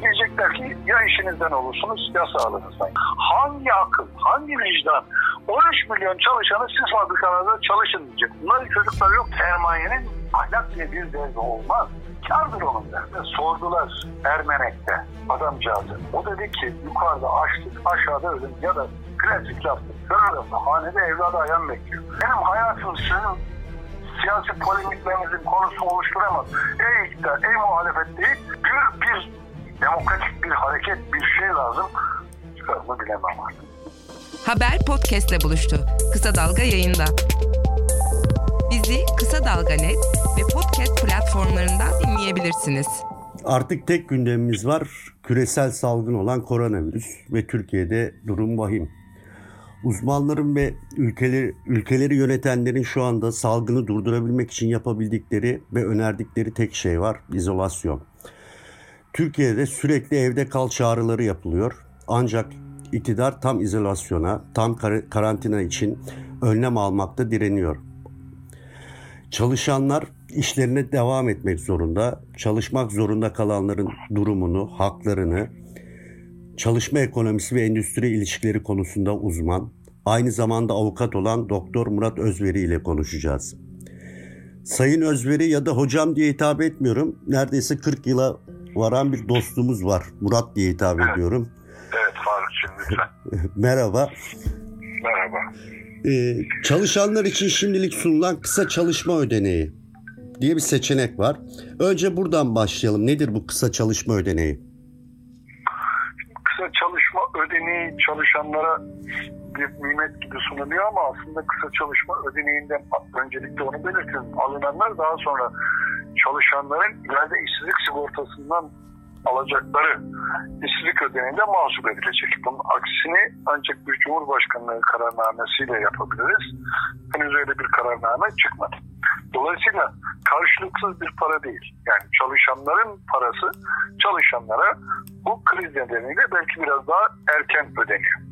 Diyecekler ki ya işinizden olursunuz ya sağlığınızdan. Hangi akıl, hangi vicdan 13 milyon çalışanı siz fabrikalarda çalışın diyecek. Bunların çocuklar yok. Sermayenin ahlak diye bir derdi olmaz. Kardır onun derdi. Sordular Ermenek'te adamcağızı. O dedi ki yukarıda açlık aşağıda ölüm ya da klasik laftır. Kör hanede evladı ayan bekliyor. Benim hayatım sizin siyasi polemiklerinizin konusu oluşturamaz. Ey iktidar, ey muhalefet değil, bir, bir demokratik bir hareket, bir şey lazım. Çıkarımı bilemem artık. Haber podcastle buluştu. Kısa Dalga yayında. Bizi Kısa Dalga Net ve podcast platformlarından dinleyebilirsiniz. Artık tek gündemimiz var. Küresel salgın olan koronavirüs ve Türkiye'de durum vahim. Uzmanların ve ülkeleri, ülkeleri yönetenlerin şu anda salgını durdurabilmek için yapabildikleri ve önerdikleri tek şey var, izolasyon. Türkiye'de sürekli evde kal çağrıları yapılıyor. Ancak iktidar tam izolasyona, tam kar- karantina için önlem almakta direniyor. Çalışanlar işlerine devam etmek zorunda. Çalışmak zorunda kalanların durumunu, haklarını, çalışma ekonomisi ve endüstri ilişkileri konusunda uzman, aynı zamanda avukat olan Doktor Murat Özveri ile konuşacağız. Sayın Özveri ya da hocam diye hitap etmiyorum. Neredeyse 40 yıla varan bir dostumuz var. Murat diye hitap ediyorum. Evet Faruk'cum lütfen. Merhaba. Merhaba. Ee, çalışanlar için şimdilik sunulan kısa çalışma ödeneği diye bir seçenek var. Önce buradan başlayalım. Nedir bu kısa çalışma ödeneği? Kısa çalışma ödeneği çalışanlara bir nimet gibi sunuluyor ama aslında kısa çalışma ödeneğinden öncelikle onu belirtelim. Alınanlar daha sonra çalışanların ileride işsizlik sigortasından alacakları işsizlik ödeneğinde mahsup edilecek. Bunun aksini ancak bir Cumhurbaşkanlığı kararnamesiyle yapabiliriz. Henüz öyle bir kararname çıkmadı. Dolayısıyla karşılıksız bir para değil. Yani çalışanların parası çalışanlara bu kriz nedeniyle belki biraz daha erken ödeniyor.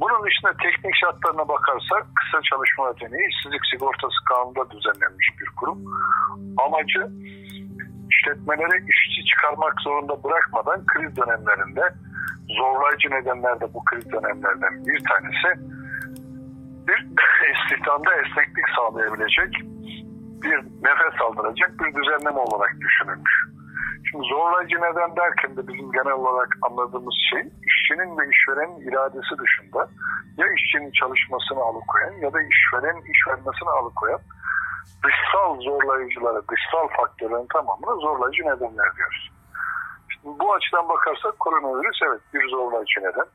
Bunun dışında teknik şartlarına bakarsak kısa çalışma ödeneği işsizlik sigortası kanununda düzenlenmiş bir kurum. Amacı işletmeleri işçi çıkarmak zorunda bırakmadan kriz dönemlerinde zorlayıcı nedenlerde bu kriz dönemlerden bir tanesi bir istihdamda esneklik sağlayabilecek bir nefes aldıracak bir düzenleme olarak düşünülmüş. Şimdi zorlayıcı neden derken de bizim genel olarak anladığımız şey işçinin ve işverenin iradesi dışında ya işçinin çalışmasını alıkoyan ya da işverenin iş vermesini alıkoyan dışsal zorlayıcıları, dışsal faktörlerin tamamını zorlayıcı nedenler diyoruz. Şimdi bu açıdan bakarsak koronavirüs evet bir zorlayıcı neden.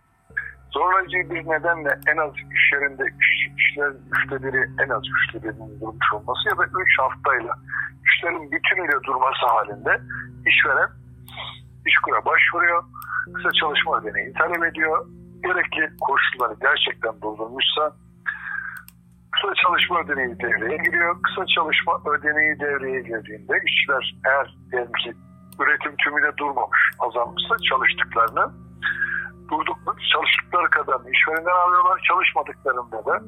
Zorlayıcı bir nedenle en az iş yerinde iş, işler üçte biri en az üçte birinin durmuş olması ya da üç haftayla işlerin bütünüyle durması halinde işveren işkura başvuruyor. Kısa çalışma ödeneği talep ediyor. Gerekli koşulları gerçekten doldurmuşsa kısa çalışma ödeneği devreye giriyor. Kısa çalışma ödeneği devreye girdiğinde işçiler eğer diyelim ki üretim tümüyle durmamış, azalmışsa çalıştıklarını durduk çalıştıkları kadar işverenden alıyorlar. Çalışmadıklarında da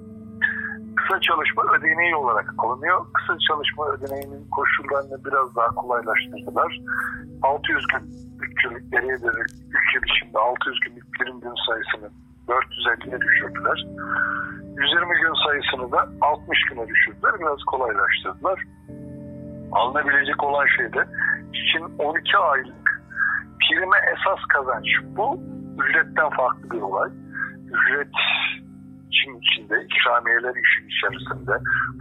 kısa çalışma ödeneği olarak alınıyor. Kısa çalışma ödeneğinin koşullarını biraz daha kolaylaştırdılar. 600 gün bütçelik geriye dönük ülke içinde 600 günlük prim gün sayısını 450'ye düşürdüler. 120 gün sayısını da 60 güne düşürdüler. Biraz kolaylaştırdılar. Alınabilecek olan şey de için 12 aylık prime esas kazanç. Bu ücretten farklı bir olay. Ücret için içinde, ikramiyeler işin içerisinde,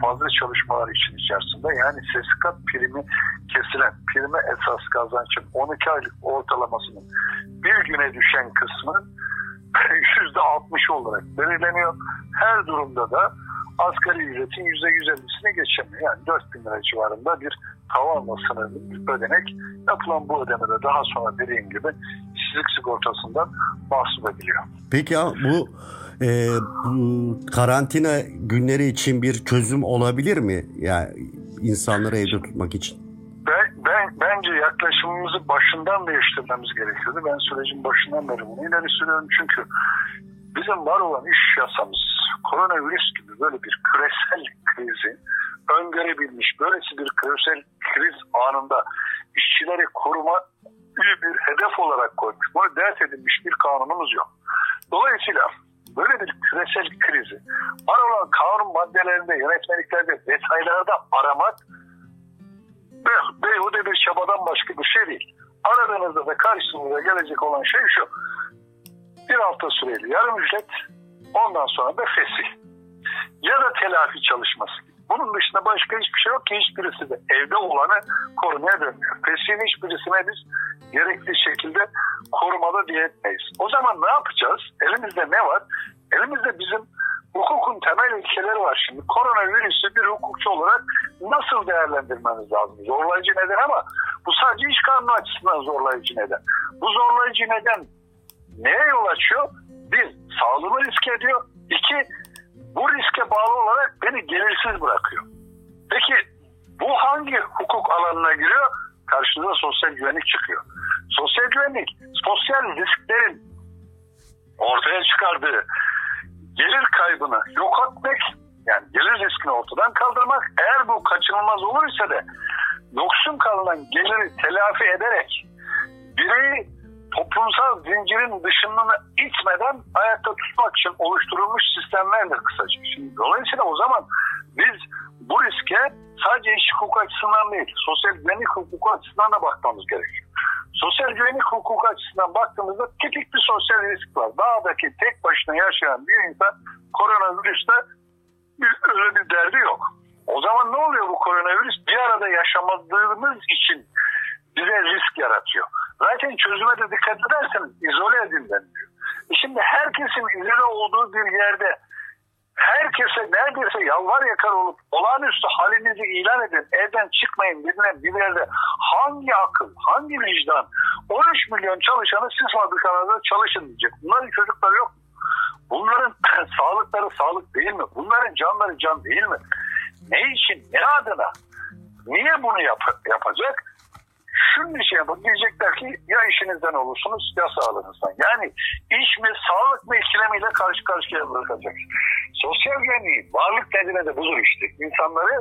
fazla çalışmalar için içerisinde yani sesikat primi kesilen, prime esas kazancın 12 aylık ortalamasının bir güne düşen kısmı %60 olarak belirleniyor. Her durumda da asgari ücretin %150'sine geçemiyor. Yani 4 bin lira civarında bir tavanla sınırlı bir ödenek. Yapılan bu ödemede daha sonra dediğim gibi işsizlik sigortasından mahsup ediliyor. Peki bu, e, karantina günleri için bir çözüm olabilir mi? Yani insanları evde tutmak için. Ben, ben, bence yaklaşımımızı başından değiştirmemiz gerekiyordu. Ben sürecin başından beri bunu ileri sürüyorum. Çünkü bizim var olan iş yasamız koronavirüs gibi böyle bir küresel krizi öngörebilmiş, böylesi bir küresel kriz anında işçileri koruma bir hedef olarak koymuş. Bunu dert edilmiş bir kanunumuz yok. Dolayısıyla böyle bir küresel krizi var olan kanun maddelerinde, yönetmeliklerde, detaylarda aramak beyhude bir çabadan başka bir şey değil. Aradığınızda da karşınıza gelecek olan şey şu. Bir hafta süreli yarım ücret, ondan sonra da fesih. Ya da telafi çalışması. Bunun dışında başka hiçbir şey yok ki hiçbirisi de evde olanı korumaya dönmüyor. Fesihin hiçbirisine biz gerekli şekilde korumada diye etmeyiz. O zaman ne yapacağız? Elimizde ne var? Elimizde bizim hukukun temel ilkeleri var şimdi. Koronavirüsü bir hukukçu olarak nasıl değerlendirmemiz lazım? Zorlayıcı neden ama bu sadece iş kanunu açısından zorlayıcı neden. Bu zorlayıcı neden neye yol açıyor? Bir, sağlığımı risk ediyor. İki, bu riske bağlı olarak beni gelirsiz bırakıyor. Peki bu hangi hukuk alanına giriyor? Karşınıza sosyal güvenlik çıkıyor. Sosyal güvenlik, sosyal risklerin ortaya çıkardığı gelir kaybını yok etmek, yani gelir riskini ortadan kaldırmak, eğer bu kaçınılmaz olur ise de yoksun kalınan geliri telafi ederek bireyi toplumsal zincirin dışını itmeden ayakta tutmak için oluşturulmuş sistemlerdir kısaca. Şimdi, dolayısıyla o zaman biz bu riske sadece iş hukuku açısından değil, sosyal güvenlik hukuku açısından da bakmamız gerekiyor. Sosyal güvenlik hukuku açısından baktığımızda tipik bir sosyal risk var. Dağdaki tek başına yaşayan bir insan koronavirüste öyle bir derdi yok. O zaman ne oluyor bu koronavirüs? Bir arada yaşamadığımız için bize risk yaratıyor. Zaten çözüme de dikkat ederseniz izole edin deniliyor. E şimdi herkesin izole olduğu bir yerde herkese neredeyse yalvar yakar olup olağanüstü halinizi ilan edin, evden çıkmayın dediğine bir yerde hangi akıl, hangi vicdan 13 milyon çalışanı siz fabrikalarda çalışın diyecek. Bunların çocukları yok? Bunların sağlıkları sağlık değil mi? Bunların canları can değil mi? Ne için, ne adına? Niye bunu yap yapacak? Şunun için yapın. Diyecekler ki ya işinizden olursunuz ya sağlığınızdan. Yani iş mi sağlık mı ikilemiyle karşı karşıya bırakacak. Sosyal güvenliği varlık nedeni de budur işte. İnsanları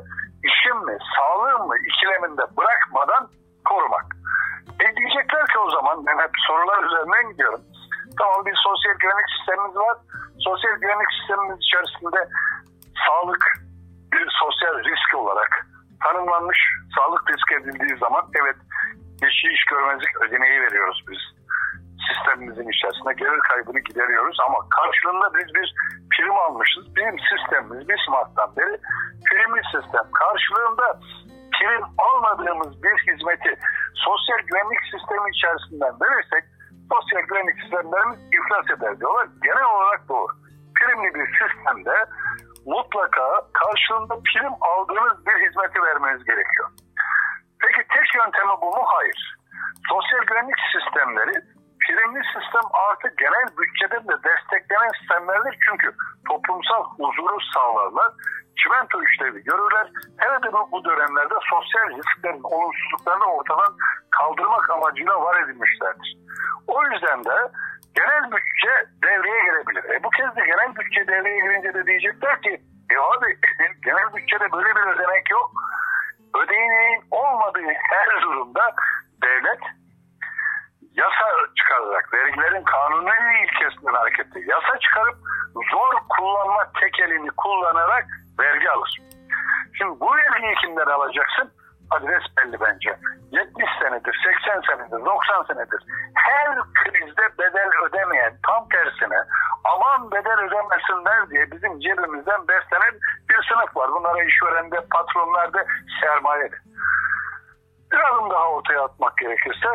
işim mi sağlığım mı ikileminde bırakmadan korumak. E diyecekler ki o zaman ben hep sorular üzerinden gidiyorum. Tamam bir sosyal güvenlik sistemimiz var. Sosyal güvenlik sistemimiz içerisinde sağlık bir sosyal risk olarak tanımlanmış sağlık risk edildiği zaman evet geçici iş görmezlik ödeneği veriyoruz biz sistemimizin içerisinde gelir kaybını gideriyoruz ama karşılığında biz bir prim almışız. Bizim sistemimiz bir Mart'tan beri primli sistem. Karşılığında prim almadığımız bir hizmeti sosyal güvenlik sistemi içerisinden verirsek sosyal güvenlik sistemlerimiz iflas eder diyorlar. Genel olarak doğru. Primli bir sistemde mutlaka karşılığında prim aldığınız bir hizmeti vermeniz gerekiyor. Peki tek yöntemi bu mu? Hayır. Sosyal güvenlik sistemleri primli sistem artı genel bütçeden de desteklenen sistemlerdir. Çünkü toplumsal huzuru sağlarlar. Çimento işlevi görürler. Hele de bu dönemlerde sosyal risklerin olumsuzluklarını ortadan kaldırmak amacıyla var edilmişlerdir. O yüzden de genel bütçe devreye girebilir. E bu kez de genel bütçe devreye girince de diyecekler ki e abi genel bütçede böyle bir ödenek yok. Ödeneğin olmadığı her durumda devlet yasa çıkararak vergilerin kanuni ilkesinden hareketle yasa çıkarıp zor kullanma tekelini kullanarak vergi alır. Şimdi bu vergiyi kimden alacaksın? Adres belli bence. 70 senedir, 80 senedir, 90 senedir her krizde bedel ödemeyen tam tersine aman bedel ödemesinler diye bizim cebimizden beslenen bir sınıf var. Bunlara işverende, patronlarda, sermayede. Bir adım daha ortaya atmak gerekirse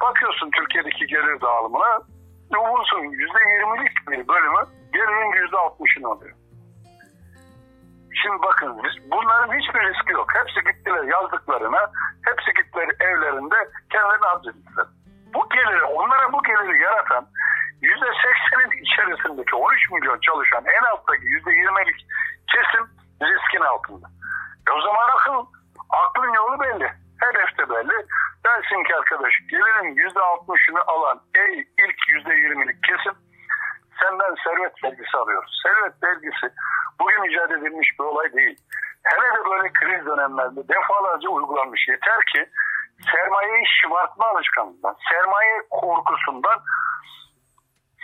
bakıyorsun Türkiye'deki gelir dağılımına nüfusun %20'lik bir bölümü gelirin %60'ını alıyor. Şimdi bakın bunların hiçbir riski yok. Hepsi gittiler yazdıklarına, hepsi gittiler evlerinde kendilerini hapsettiler. Bu geliri, onlara bu geliri yaratan %80'in içerisindeki 13 milyon çalışan en alttaki %20'lik kesim riskin altında. E o zaman akıl, aklın yolu belli. Hedef de belli. Dersin ki arkadaş gelirin %60'ını alan ey ilk %20'lik kesim senden servet belgesi alıyoruz. Servet belgesi bugün icat edilmiş bir olay değil. Hele de böyle kriz dönemlerinde defalarca uygulanmış. Yeter ki sermayeyi şımartma alışkanlığından, sermaye korkusundan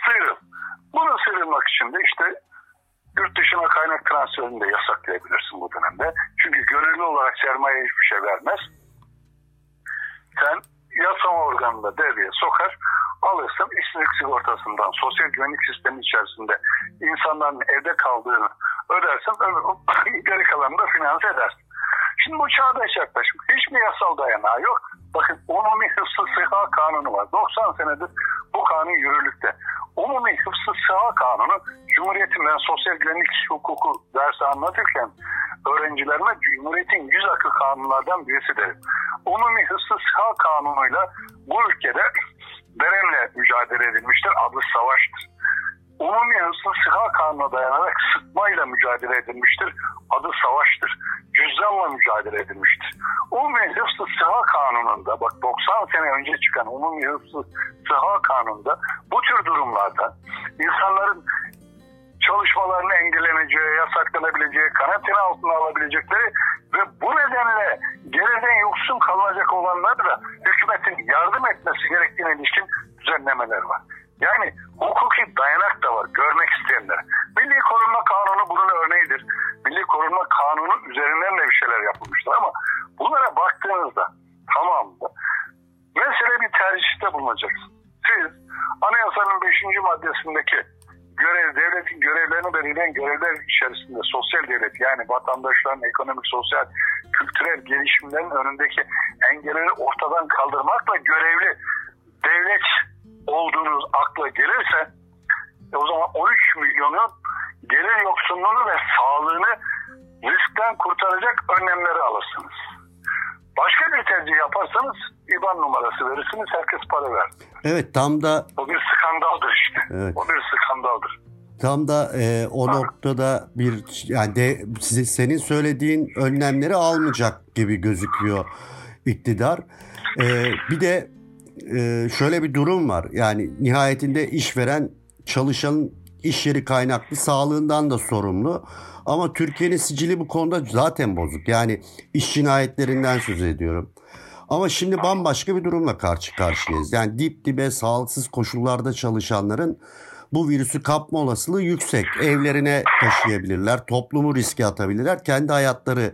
sıyrıl. Bunu sıyrılmak için de işte yurt dışına kaynak transferini de yasaklayabilirsin bu dönemde. Çünkü gönüllü olarak sermaye hiçbir şey vermez. Sen yasama organında devreye sokar, alırsın işsizlik sigortasından, sosyal güvenlik sistemi içerisinde insanların evde kaldığını ödersin, geri kalanını da finanse edersin. Şimdi bu çağdaş yaklaşım. Hiçbir yasal dayanağı yok. Bakın umumi hıfzı sıha kanunu var. 90 senedir bu kanun yürürlükte. Umumi hıfzı sıha kanunu Cumhuriyet'in ben sosyal güvenlik hukuku dersi anlatırken öğrencilerime Cumhuriyet'in yüz akı kanunlardan birisi derim. Umumi hıfzı sıha kanunuyla bu ülkede veremle mücadele edilmiştir. Adı savaştır. Umumi hıfzı sıha kanuna dayanarak sıkmayla mücadele edilmiştir. Adı savaştır cüzdanla mücadele edilmiştir. Umumi Hıfzı Sıha Kanunu'nda bak 90 sene önce çıkan Umumi Hıfzı Sıha Kanunu'nda bu tür durumlarda insanların çalışmalarını engelleneceği, yasaklanabileceği, karantina altına alabilecekleri ve bu nedenle gelirden yoksun kalacak olanlar da hükümetin yardım etmesi gerektiğine ilişkin düzenlemeler var. Yani hukuki dayanak da var görmek isteyenler. Milli Korunma Kanunu bunun örneğidir. Milli Korunma Kanunu üzerinden de bir şeyler yapılmıştır ama bunlara baktığınızda tamamında mesele bir tercihte bulunacaksın. Siz anayasanın 5. maddesindeki görev, devletin görevlerini belirleyen görevler içerisinde sosyal devlet yani vatandaşların ekonomik, sosyal, kültürel gelişimlerin önündeki engelleri ortadan kaldırmakla görevli devlet olduğunuz akla gelirse e o zaman 13 milyonun gelir yoksunluğunu ve sağlığını riskten kurtaracak önlemleri alırsınız. Başka bir tercih yaparsanız IBAN numarası verirsiniz herkes para ver. Evet tam da... O bir skandaldır işte. Evet. O bir skandaldır. Tam da e, o ha. noktada bir yani de senin söylediğin önlemleri almayacak gibi gözüküyor iktidar. E, bir de e, şöyle bir durum var. Yani nihayetinde işveren çalışanın iş yeri kaynaklı sağlığından da sorumlu. Ama Türkiye'nin sicili bu konuda zaten bozuk. Yani iş cinayetlerinden söz ediyorum. Ama şimdi bambaşka bir durumla karşı karşıyayız. Yani dip dibe sağlıksız koşullarda çalışanların bu virüsü kapma olasılığı yüksek. Evlerine taşıyabilirler, toplumu riske atabilirler, kendi hayatları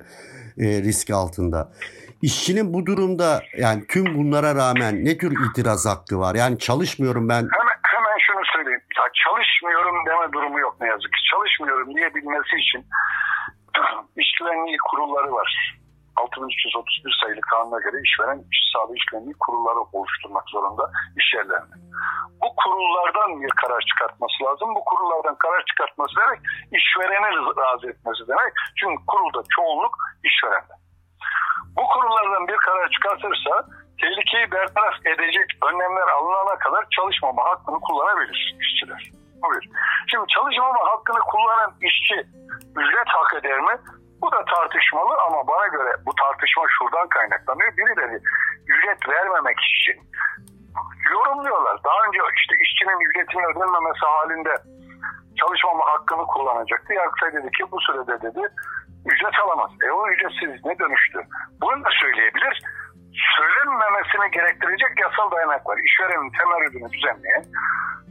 e, risk altında. İşçinin bu durumda yani tüm bunlara rağmen ne tür itiraz hakkı var? Yani çalışmıyorum ben. Hemen, hemen şunu söyleyeyim. Ya çalışmıyorum deme durumu yok ne yazık ki. Çalışmıyorum diyebilmesi için iş güvenliği kurulları var. 6331 sayılı kanuna göre işveren iş sağlığı iş güvenliği kurulları oluşturmak zorunda iş yerlerinde. Bu kurullardan bir karar çıkartması lazım. Bu kurullardan karar çıkartması demek işvereni razı etmesi demek. Çünkü kurulda çoğunluk işverende. Bu kurullardan bir karar çıkartırsa tehlikeyi bertaraf edecek önlemler alınana kadar çalışmama hakkını kullanabilir işçiler. Bu bir. Şimdi çalışmama hakkını kullanan işçi ücret hak eder mi? Bu da tartışmalı ama bana göre bu tartışma şuradan kaynaklanıyor. Birileri ücret vermemek için yorumluyorlar. Daha önce işte işçinin ücretinin ödenmemesi halinde çalışmama hakkını kullanacaktı. Yargıtay dedi ki bu sürede dedi ücret alamaz. E o ücretsiz ne dönüştü? Bunu da söyleyebilir. Söylenmemesini gerektirecek yasal dayanak var. İşverenin temel ödünü düzenleyen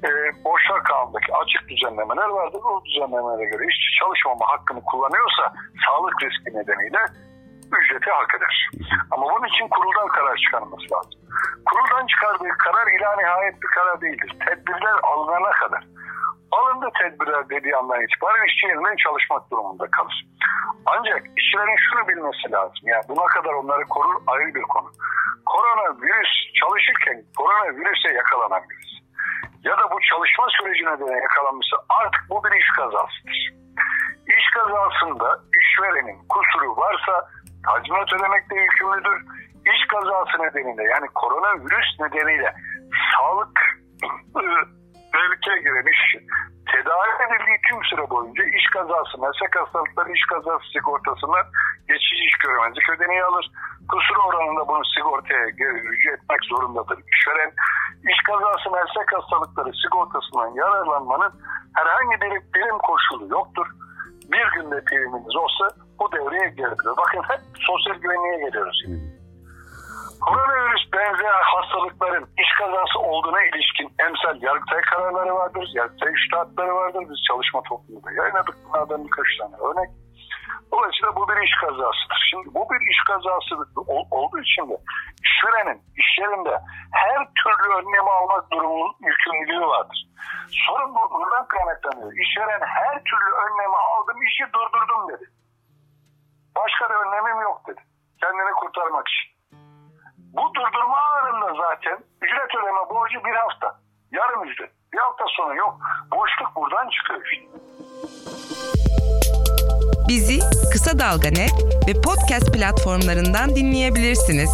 e, borçlar kanundaki açık düzenlemeler vardır. O düzenlemelere göre işçi çalışmama hakkını kullanıyorsa sağlık riski nedeniyle ücreti hak eder. Ama bunun için kuruldan karar çıkarılması lazım. Kuruldan çıkardığı karar ila nihayet bir karar değildir. Tedbirler alınana kadar. Alındı tedbirler dediği andan itibaren işçi yeniden çalışmak durumunda kalır. Ancak işçilerin şunu bilmesi lazım. Yani buna kadar onları korur ayrı bir konu. Korona virüs çalışırken korona virüse yakalanan virüs ya da bu çalışma süreci nedeniyle yakalanmışsa artık bu bir iş kazasıdır. İş kazasında işverenin kusuru varsa tazminat ödemekte yükümlüdür. İş kazası nedeniyle yani koronavirüs nedeniyle sağlık tehlikeye giren iş tedavi edildiği tüm süre boyunca iş kazası, meslek hastalıkları iş kazası sigortasından geçici iş göremezlik ödeneği alır. Kusur oranında bunu sigortaya geri etmek zorundadır işveren. İş kazası meslek hastalıkları sigortasından yararlanmanın herhangi bir birim koşulu yoktur. Bir günde priminiz olsa bu devreye gelebilir. Bakın hep sosyal güvenliğe geliyoruz. Koronavirüs benzer hastalıkların iş kazası olduğuna ilişkin emsal yargıtay kararları vardır, yargıtay üstadları vardır. Biz çalışma toplumunda yayınladık bunlardan birkaç tane örnek. Dolayısıyla bu bir iş kazasıdır. Şimdi bu bir iş kazası olduğu için de işverenin iş yerinde her türlü önlemi almak durumunun yükümlülüğü vardır. Sorun bu, buradan kaynaklanıyor. İşveren her türlü önlemi aldım, işi durdurdum dedi. Başka bir önlemim yok dedi. Kendini kurtarmak için. Bu durdurma anında zaten ücret ödeme borcu bir hafta. Yarım ücret. Bir hafta sonra yok. Boşluk buradan çıkıyor işte. Bizi Kısa Dalga Net ve podcast platformlarından dinleyebilirsiniz.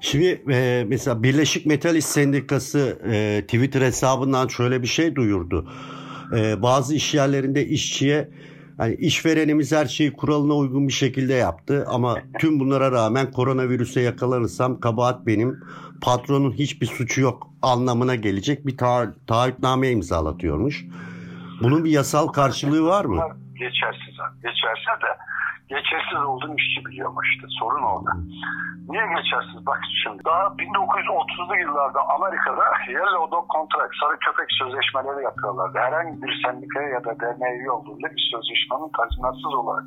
Şimdi e, mesela Birleşik Metal İş Sendikası e, Twitter hesabından şöyle bir şey duyurdu. E, bazı iş yerlerinde işçiye hani işverenimiz her şeyi kuralına uygun bir şekilde yaptı ama tüm bunlara rağmen koronavirüse yakalanırsam kabahat benim. Patronun hiçbir suçu yok anlamına gelecek bir ta- taahhütname imzalatıyormuş. Bunun bir yasal karşılığı var mı? Geçersiz. Geçersiz de geçersiz olduğunu işçi biliyor işte sorun orada. Niye geçersiz? Bak şimdi daha 1930'lu yıllarda Amerika'da Yellow Dog Contract, sarı köpek sözleşmeleri yapıyorlardı. Herhangi bir sendikaya ya da derneğe üye olduğunda bir sözleşmenin tazminatsız olarak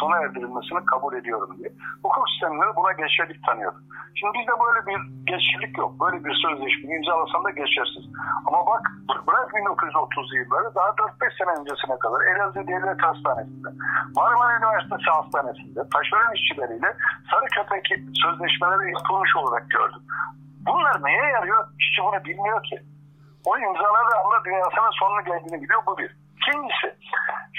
sona erdirilmesini kabul ediyorum diye. Hukuk sistemleri buna geçerlik tanıyordu. Şimdi bizde böyle bir geçerlik yok. Böyle bir sözleşme imzalasan da geçersiz. Ama bak bırak 1930'lu yılları daha 4-5 sene öncesine kadar Elazığ Devlet Hastanesi'nde, Marmara Üniversitesi Hastanesi'nde taşeron işçileriyle sarı köpek sözleşmeleri yapılmış olarak gördüm. Bunlar neye yarıyor? İşçi bunu bilmiyor ki. O imzaladığı anda dünyasının sonuna geldiğini biliyor bu bir. İkincisi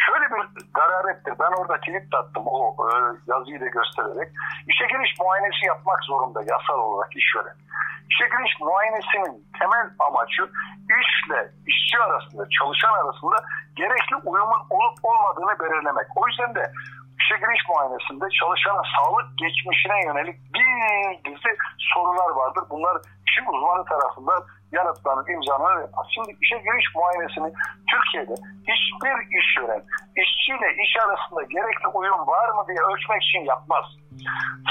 şöyle bir gararettir. Ben orada tweet attım o e, yazıyı da göstererek. İşe giriş muayenesi yapmak zorunda yasal olarak işveren. İşe giriş muayenesinin temel amacı işle işçi arasında, çalışan arasında gerekli uyumun olup olmadığını belirlemek. O yüzden de işe giriş muayenesinde çalışana sağlık geçmişine yönelik bir dizi sorular vardır. Bunlar işin uzmanı tarafından yanıtlanıp imzalanır. Şimdi işe giriş muayenesini Türkiye'de hiçbir işveren işçiyle iş arasında gerekli uyum var mı diye ölçmek için yapmaz.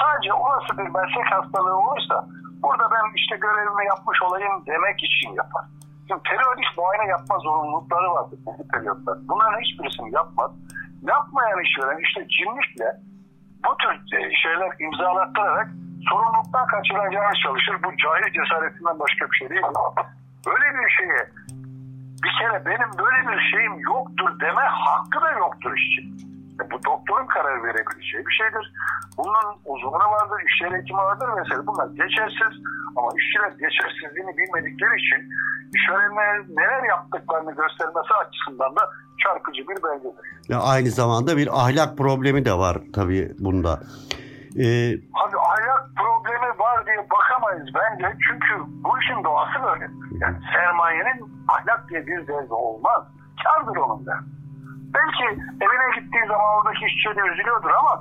Sadece olası bir meslek hastalığı olursa burada ben işte görevimi yapmış olayım demek için yapar. Şimdi periyodik muayene yapma zorunlulukları vardır bu periyotlar. Bunların hiçbirisini yapmaz. Yapmayan işveren işte cimrikle bu tür e, şeyler imzalattırarak sorumluluktan kaçıracağını çalışır. Bu cahil cesaretinden başka bir şey değil. Böyle bir şeye bir kere benim böyle bir şeyim yoktur deme hakkı da yoktur işçi. E bu doktorun karar verebileceği bir şeydir. Bunun uzmanı vardır, işçiler hekimi vardır vesaire. Bunlar geçersiz ama işçiler geçersizliğini bilmedikleri için işverenlerin neler yaptıklarını göstermesi açısından da çarpıcı bir belgedir. Ya aynı zamanda bir ahlak problemi de var tabii bunda. Ee, Abi ahlak problemi var diye bakamayız bence. Çünkü bu işin doğası böyle. Yani sermayenin ahlak diye bir derdi olmaz. Kardır onun da. Belki evine gittiği zaman oradaki işçiye de üzülüyordur ama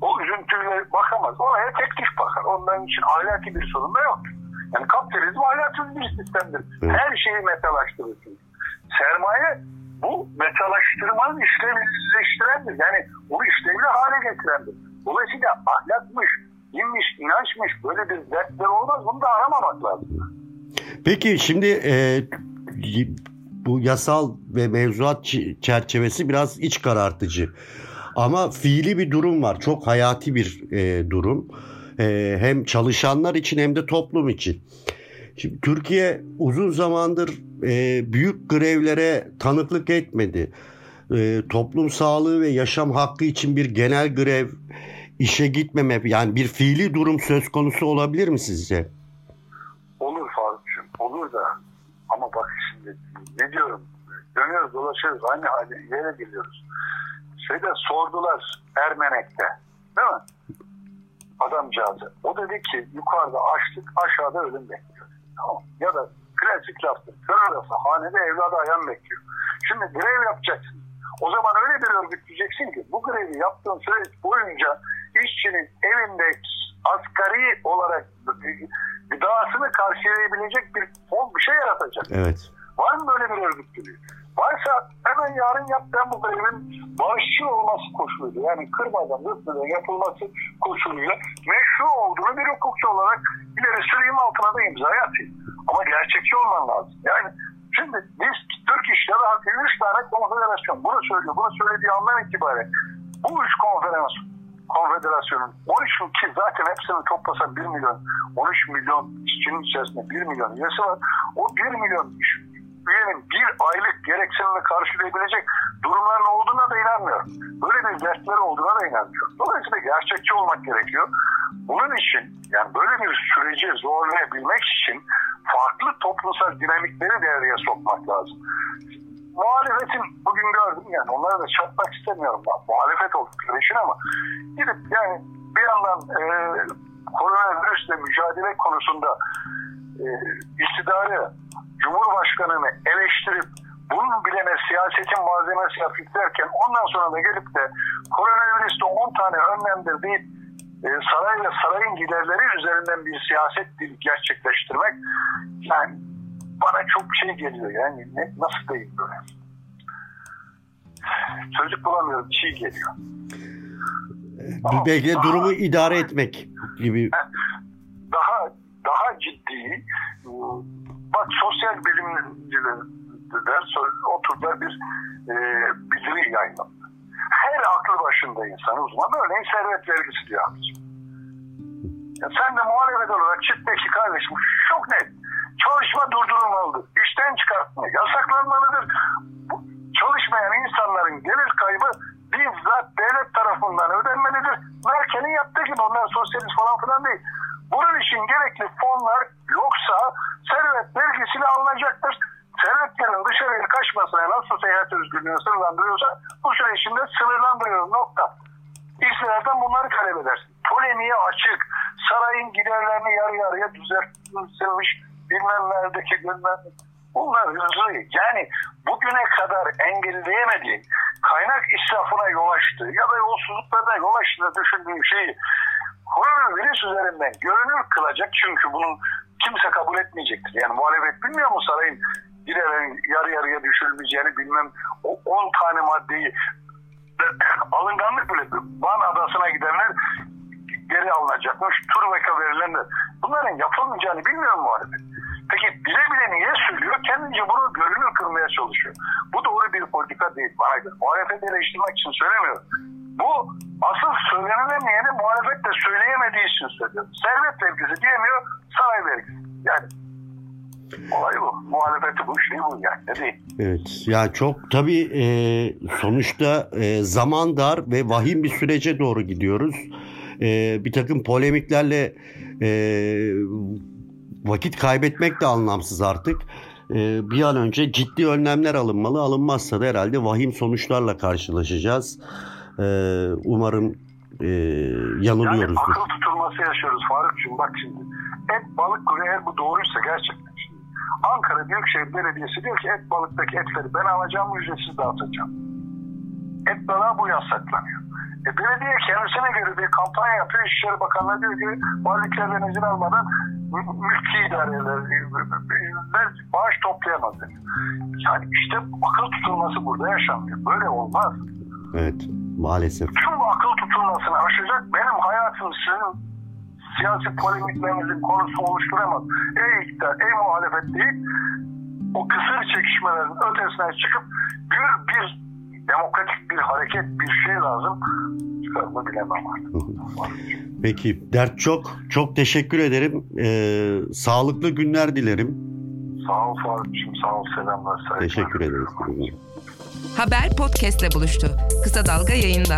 o üzüntüyle bakamaz. Oraya teklif bakar. Onların için ahlaki bir sorun da yok. Yani kapitalizm ahlaksız bir sistemdir. Evet. Her şeyi metalaştırırsın. Sermaye bu metalaştırmanın işlevsizleştirendir. Yani bunu işlevli hale getirendir. Dolayısıyla ahlakmış, dinmiş, inançmış böyle bir dertler olmaz. Bunu da aramamak lazım. Peki şimdi e, bu yasal ve mevzuat çerçevesi biraz iç karartıcı. Ama fiili bir durum var. Çok hayati bir e, durum. E, hem çalışanlar için hem de toplum için. Şimdi Türkiye uzun zamandır e, büyük grevlere tanıklık etmedi. E, toplum sağlığı ve yaşam hakkı için bir genel grev, işe gitmeme yani bir fiili durum söz konusu olabilir mi sizce? Ne diyorum dönüyoruz dolaşıyoruz aynı hale yere geliyoruz. Şeyde sordular Ermenek'te değil mi? Adamcağızı. O dedi ki yukarıda açlık aşağıda ölüm bekliyor. Tamam. Ya da klasik laftır. Kör arası hanede evladı ayan bekliyor. Şimdi grev yapacaksın. O zaman öyle bir örgüt diyeceksin ki bu grevi yaptığın süreç boyunca işçinin evinde asgari olarak gıdasını karşılayabilecek bir fon bir şey yaratacak. Evet. Var mı böyle bir örgütlülüğü? Varsa hemen yarın yap ben bu görevin barışçı olması koşuluyla yani kırmadan dökmeden yapılması koşuluyla meşru olduğunu bir hukukçu olarak ileri süreyim altına da imza atayım. Ama gerçekçi olman lazım. Yani şimdi biz Türk İşleri Hakkı 3 tane konfederasyon bunu söylüyor. Bunu söylediği andan itibaren bu üç konferans konfederasyonun 13 ki zaten hepsini toplasa 1 milyon 13 milyon işçinin içerisinde 1 milyon üyesi var. O 1 milyon üyenin bir aylık gereksinimini karşılayabilecek durumların olduğuna da inanmıyorum. Böyle bir dertleri olduğuna da inanmıyorum. Dolayısıyla gerçekçi olmak gerekiyor. Bunun için yani böyle bir süreci zorlayabilmek için farklı toplumsal dinamikleri devreye sokmak lazım. Muhalefetin bugün gördüm yani onları da çatmak istemiyorum. Muhalefet oldukları için ama gidip yani bir yandan e, koronavirüsle mücadele konusunda e, iktidarı Cumhurbaşkanı'nı eleştirip bunun bilene siyasetin malzemesi yapıp derken ondan sonra da gelip de koronavirüste 10 tane önlemdir deyip e, saray ve sarayın giderleri üzerinden bir siyaset dili gerçekleştirmek yani bana çok şey geliyor yani ne, nasıl değil böyle. Çocuk bulamıyorum çiğ geliyor. Bir belki de durumu idare etmek gibi. Daha daha ciddi sosyal bilimciler oturdular bir e, bildiri yayınladı. Her aklı başında insan uzman örneğin servet vergisi diyor. Ya sen de muhalefet olarak çık ki kardeşim çok net. Çalışma durdurulmalıdır. İşten çıkartma yasaklanmalıdır. Bu, çalışmayan insanların gelir kaybı bizzat devlet tarafından ödenmelidir. Merkel'in yaptığı gibi onlar sosyalist falan filan değil. Bunun için gerekli fonlar yoksa servet vergisiyle alınacaktır. Servetlerin dışarıya kaçmasına nasıl seyahat özgürlüğünü sınırlandırıyorsa bu süre içinde sınırlandırıyor nokta. İşlerden bunları talep edersin. Polemiğe açık, sarayın giderlerini yarı yarıya düzeltilmiş bilmem neredeki bilmem Bunlar hızlı. Yani bugüne kadar engelleyemediği kaynak israfına yol açtı ya da yolsuzluklarına yol açtığını düşündüğüm şeyi koronavirüs üzerinden görünür kılacak çünkü bunun kimse kabul etmeyecektir. Yani muhalefet bilmiyor mu sarayın giderin yarı yarıya düşürülmeyeceğini bilmem o 10 tane maddeyi alınganlık bile Van Adası'na gidenler geri alınacakmış. Turveka verilenler. Bunların yapılmayacağını bilmiyor mu muhalefet? Peki bile bile niye söylüyor? Kendince bunu görünür kılmaya çalışıyor. Bu doğru bir politika değil bana göre. Muhalefeti eleştirmek için söylemiyorum. Bu asıl söylenemeyeni muhalefet de söyleyemediği için söylüyor. Servet vergisi diyemiyor, saray vergisi. Yani olay bu. Muhalefeti bu, şey bu yani. Ne değil? Evet. Ya çok tabii e, sonuçta e, zaman dar ve vahim bir sürece doğru gidiyoruz. E, bir takım polemiklerle e, vakit kaybetmek de anlamsız artık. E, bir an önce ciddi önlemler alınmalı. Alınmazsa da herhalde vahim sonuçlarla karşılaşacağız. E, umarım e, yanılıyoruzdur. Yani akıl tutulması yaşıyoruz Faruk'cum bak şimdi. Et balık kuru eğer bu doğruysa gerçekten şimdi. Ankara Büyükşehir Belediyesi diyor ki et balıktaki etleri ben alacağım ücretsiz dağıtacağım. Et balığa bu yasaklanıyor. E, belediye kendisine göre bir kampanya yapıyor. İçişleri Bakanlığı diyor ki valiliklerden izin almadan mülki idareler bağış toplayamaz. Yani işte akıl tutulması burada yaşanmıyor. Böyle olmaz. Evet maalesef. Tüm bu akıl tutulmasını aşacak benim hayatım sizin siyasi polemiklerinizin konusu oluşturamaz. Ey iktidar, ey muhalefet değil o kısır çekişmelerin ötesine çıkıp bir, bir demokratik bir hareket, bir şey lazım. Çıkarımı bilemem artık. Peki, dert çok. Çok teşekkür ederim. Ee, sağlıklı günler dilerim. Sağ ol Faruk'cum, sağ ol. Selamlar. Saygılar. Teşekkür ederiz. Haber podcastle buluştu. Kısa Dalga yayında.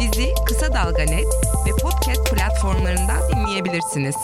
Bizi Kısa Dalga Net ve podcast platformlarından dinleyebilirsiniz.